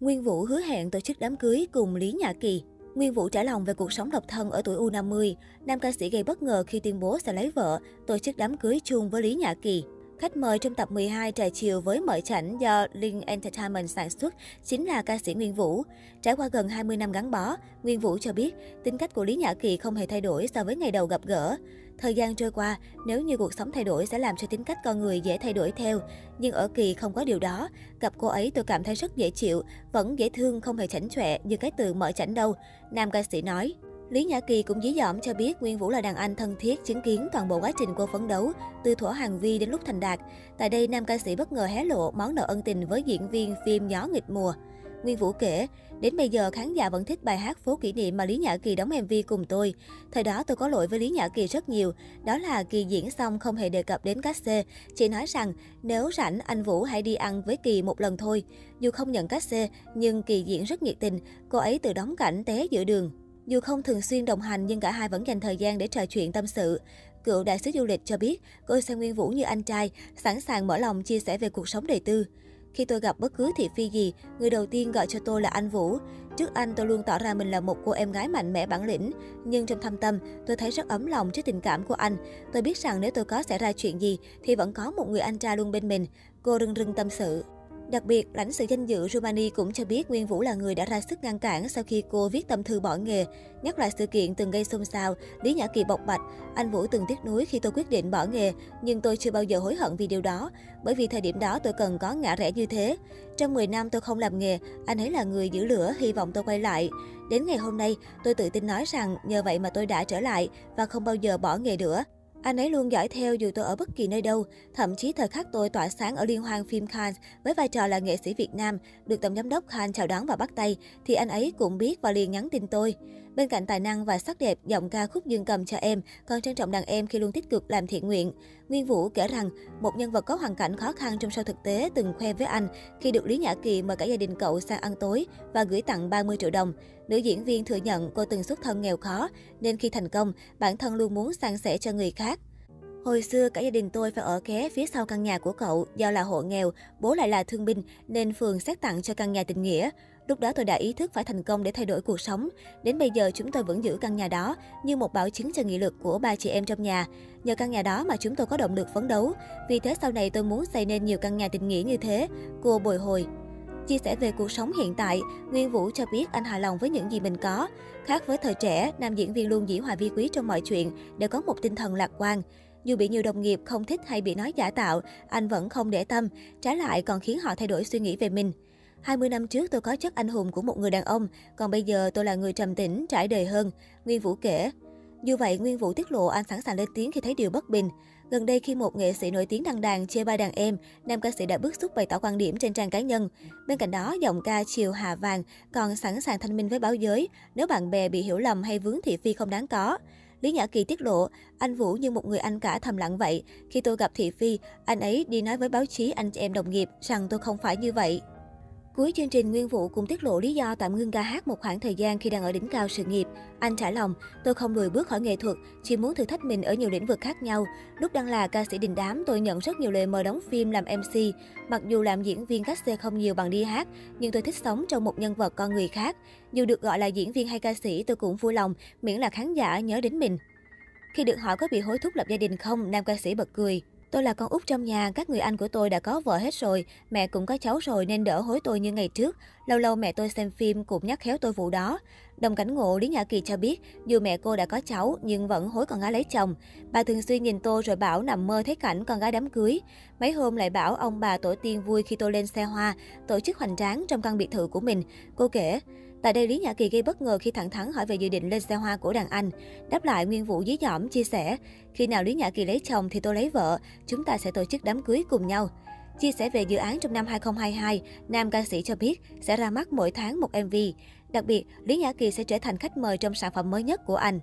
Nguyên Vũ hứa hẹn tổ chức đám cưới cùng Lý Nhã Kỳ. Nguyên Vũ trả lòng về cuộc sống độc thân ở tuổi U50. Nam ca sĩ gây bất ngờ khi tuyên bố sẽ lấy vợ, tổ chức đám cưới chung với Lý Nhã Kỳ. Khách mời trong tập 12 trà chiều với mọi chảnh do Link Entertainment sản xuất chính là ca sĩ Nguyên Vũ. Trải qua gần 20 năm gắn bó, Nguyên Vũ cho biết tính cách của Lý Nhã Kỳ không hề thay đổi so với ngày đầu gặp gỡ. Thời gian trôi qua, nếu như cuộc sống thay đổi sẽ làm cho tính cách con người dễ thay đổi theo. Nhưng ở Kỳ không có điều đó. Gặp cô ấy tôi cảm thấy rất dễ chịu, vẫn dễ thương, không hề chảnh chọe như cái từ mở chảnh đâu. Nam ca sĩ nói. Lý Nhã Kỳ cũng dí dỏm cho biết Nguyên Vũ là đàn anh thân thiết chứng kiến toàn bộ quá trình cô phấn đấu, từ thuở hàng vi đến lúc thành đạt. Tại đây, nam ca sĩ bất ngờ hé lộ món nợ ân tình với diễn viên phim Gió nghịch mùa. Nguyên Vũ kể, đến bây giờ khán giả vẫn thích bài hát Phố kỷ niệm mà Lý Nhã Kỳ đóng MV cùng tôi. Thời đó tôi có lỗi với Lý Nhã Kỳ rất nhiều, đó là Kỳ diễn xong không hề đề cập đến cách xê, chỉ nói rằng nếu rảnh anh Vũ hãy đi ăn với Kỳ một lần thôi. Dù không nhận cách xê, nhưng Kỳ diễn rất nhiệt tình, cô ấy tự đóng cảnh té giữa đường. Dù không thường xuyên đồng hành nhưng cả hai vẫn dành thời gian để trò chuyện tâm sự. Cựu đại sứ du lịch cho biết, cô xem Nguyên Vũ như anh trai, sẵn sàng mở lòng chia sẻ về cuộc sống đời tư. Khi tôi gặp bất cứ thị phi gì, người đầu tiên gọi cho tôi là anh Vũ. Trước anh, tôi luôn tỏ ra mình là một cô em gái mạnh mẽ bản lĩnh. Nhưng trong thâm tâm, tôi thấy rất ấm lòng trước tình cảm của anh. Tôi biết rằng nếu tôi có xảy ra chuyện gì, thì vẫn có một người anh trai luôn bên mình. Cô rưng rưng tâm sự. Đặc biệt, lãnh sự danh dự Romani cũng cho biết Nguyên Vũ là người đã ra sức ngăn cản sau khi cô viết tâm thư bỏ nghề. Nhắc lại sự kiện từng gây xôn xao, Lý Nhã Kỳ bộc bạch, anh Vũ từng tiếc nuối khi tôi quyết định bỏ nghề, nhưng tôi chưa bao giờ hối hận vì điều đó, bởi vì thời điểm đó tôi cần có ngã rẽ như thế. Trong 10 năm tôi không làm nghề, anh ấy là người giữ lửa, hy vọng tôi quay lại. Đến ngày hôm nay, tôi tự tin nói rằng nhờ vậy mà tôi đã trở lại và không bao giờ bỏ nghề nữa. Anh ấy luôn dõi theo dù tôi ở bất kỳ nơi đâu, thậm chí thời khắc tôi tỏa sáng ở liên hoan phim Cannes với vai trò là nghệ sĩ Việt Nam, được Tổng giám đốc Cannes chào đón và bắt tay, thì anh ấy cũng biết và liền nhắn tin tôi. Bên cạnh tài năng và sắc đẹp, giọng ca khúc dương cầm cho em, còn trân trọng đàn em khi luôn tích cực làm thiện nguyện. Nguyên Vũ kể rằng, một nhân vật có hoàn cảnh khó khăn trong sau thực tế từng khoe với anh khi được Lý Nhã Kỳ mời cả gia đình cậu sang ăn tối và gửi tặng 30 triệu đồng. Nữ diễn viên thừa nhận cô từng xuất thân nghèo khó, nên khi thành công, bản thân luôn muốn san sẻ cho người khác. Hồi xưa cả gia đình tôi phải ở ké phía sau căn nhà của cậu, do là hộ nghèo, bố lại là thương binh nên phường xét tặng cho căn nhà tình nghĩa. Lúc đó tôi đã ý thức phải thành công để thay đổi cuộc sống. Đến bây giờ chúng tôi vẫn giữ căn nhà đó như một bảo chứng cho nghị lực của ba chị em trong nhà. Nhờ căn nhà đó mà chúng tôi có động lực phấn đấu. Vì thế sau này tôi muốn xây nên nhiều căn nhà tình nghĩa như thế. Cô bồi hồi. Chia sẻ về cuộc sống hiện tại, Nguyên Vũ cho biết anh hài lòng với những gì mình có. Khác với thời trẻ, nam diễn viên luôn dĩ hòa vi quý trong mọi chuyện, để có một tinh thần lạc quan. Dù bị nhiều đồng nghiệp không thích hay bị nói giả tạo, anh vẫn không để tâm, trái lại còn khiến họ thay đổi suy nghĩ về mình. 20 năm trước tôi có chất anh hùng của một người đàn ông, còn bây giờ tôi là người trầm tĩnh, trải đời hơn, Nguyên Vũ kể. Dù vậy, Nguyên Vũ tiết lộ anh sẵn sàng lên tiếng khi thấy điều bất bình. Gần đây khi một nghệ sĩ nổi tiếng đăng đàn chê bai đàn em, nam ca sĩ đã bức xúc bày tỏ quan điểm trên trang cá nhân. Bên cạnh đó, giọng ca Chiều Hà Vàng còn sẵn sàng thanh minh với báo giới nếu bạn bè bị hiểu lầm hay vướng thị phi không đáng có. Lý Nhã Kỳ tiết lộ, anh Vũ như một người anh cả thầm lặng vậy. Khi tôi gặp Thị Phi, anh ấy đi nói với báo chí anh chị em đồng nghiệp rằng tôi không phải như vậy. Cuối chương trình, Nguyên Vũ cũng tiết lộ lý do tạm ngưng ca hát một khoảng thời gian khi đang ở đỉnh cao sự nghiệp. Anh trả lòng, tôi không lùi bước khỏi nghệ thuật, chỉ muốn thử thách mình ở nhiều lĩnh vực khác nhau. Lúc đang là ca sĩ đình đám, tôi nhận rất nhiều lời mời đóng phim làm MC. Mặc dù làm diễn viên cách xe không nhiều bằng đi hát, nhưng tôi thích sống trong một nhân vật con người khác. Dù được gọi là diễn viên hay ca sĩ, tôi cũng vui lòng, miễn là khán giả nhớ đến mình. Khi được hỏi có bị hối thúc lập gia đình không, nam ca sĩ bật cười. Tôi là con út trong nhà, các người anh của tôi đã có vợ hết rồi, mẹ cũng có cháu rồi nên đỡ hối tôi như ngày trước. Lâu lâu mẹ tôi xem phim cũng nhắc khéo tôi vụ đó. Đồng cảnh ngộ Lý Nhã Kỳ cho biết, dù mẹ cô đã có cháu nhưng vẫn hối con gái lấy chồng. Bà thường xuyên nhìn tôi rồi bảo nằm mơ thấy cảnh con gái đám cưới. Mấy hôm lại bảo ông bà tổ tiên vui khi tôi lên xe hoa, tổ chức hoành tráng trong căn biệt thự của mình. Cô kể, Tại đây, Lý Nhã Kỳ gây bất ngờ khi thẳng thắn hỏi về dự định lên xe hoa của đàn anh. Đáp lại, Nguyên Vũ dí dỏm chia sẻ, khi nào Lý Nhã Kỳ lấy chồng thì tôi lấy vợ, chúng ta sẽ tổ chức đám cưới cùng nhau. Chia sẻ về dự án trong năm 2022, nam ca sĩ cho biết sẽ ra mắt mỗi tháng một MV. Đặc biệt, Lý Nhã Kỳ sẽ trở thành khách mời trong sản phẩm mới nhất của anh.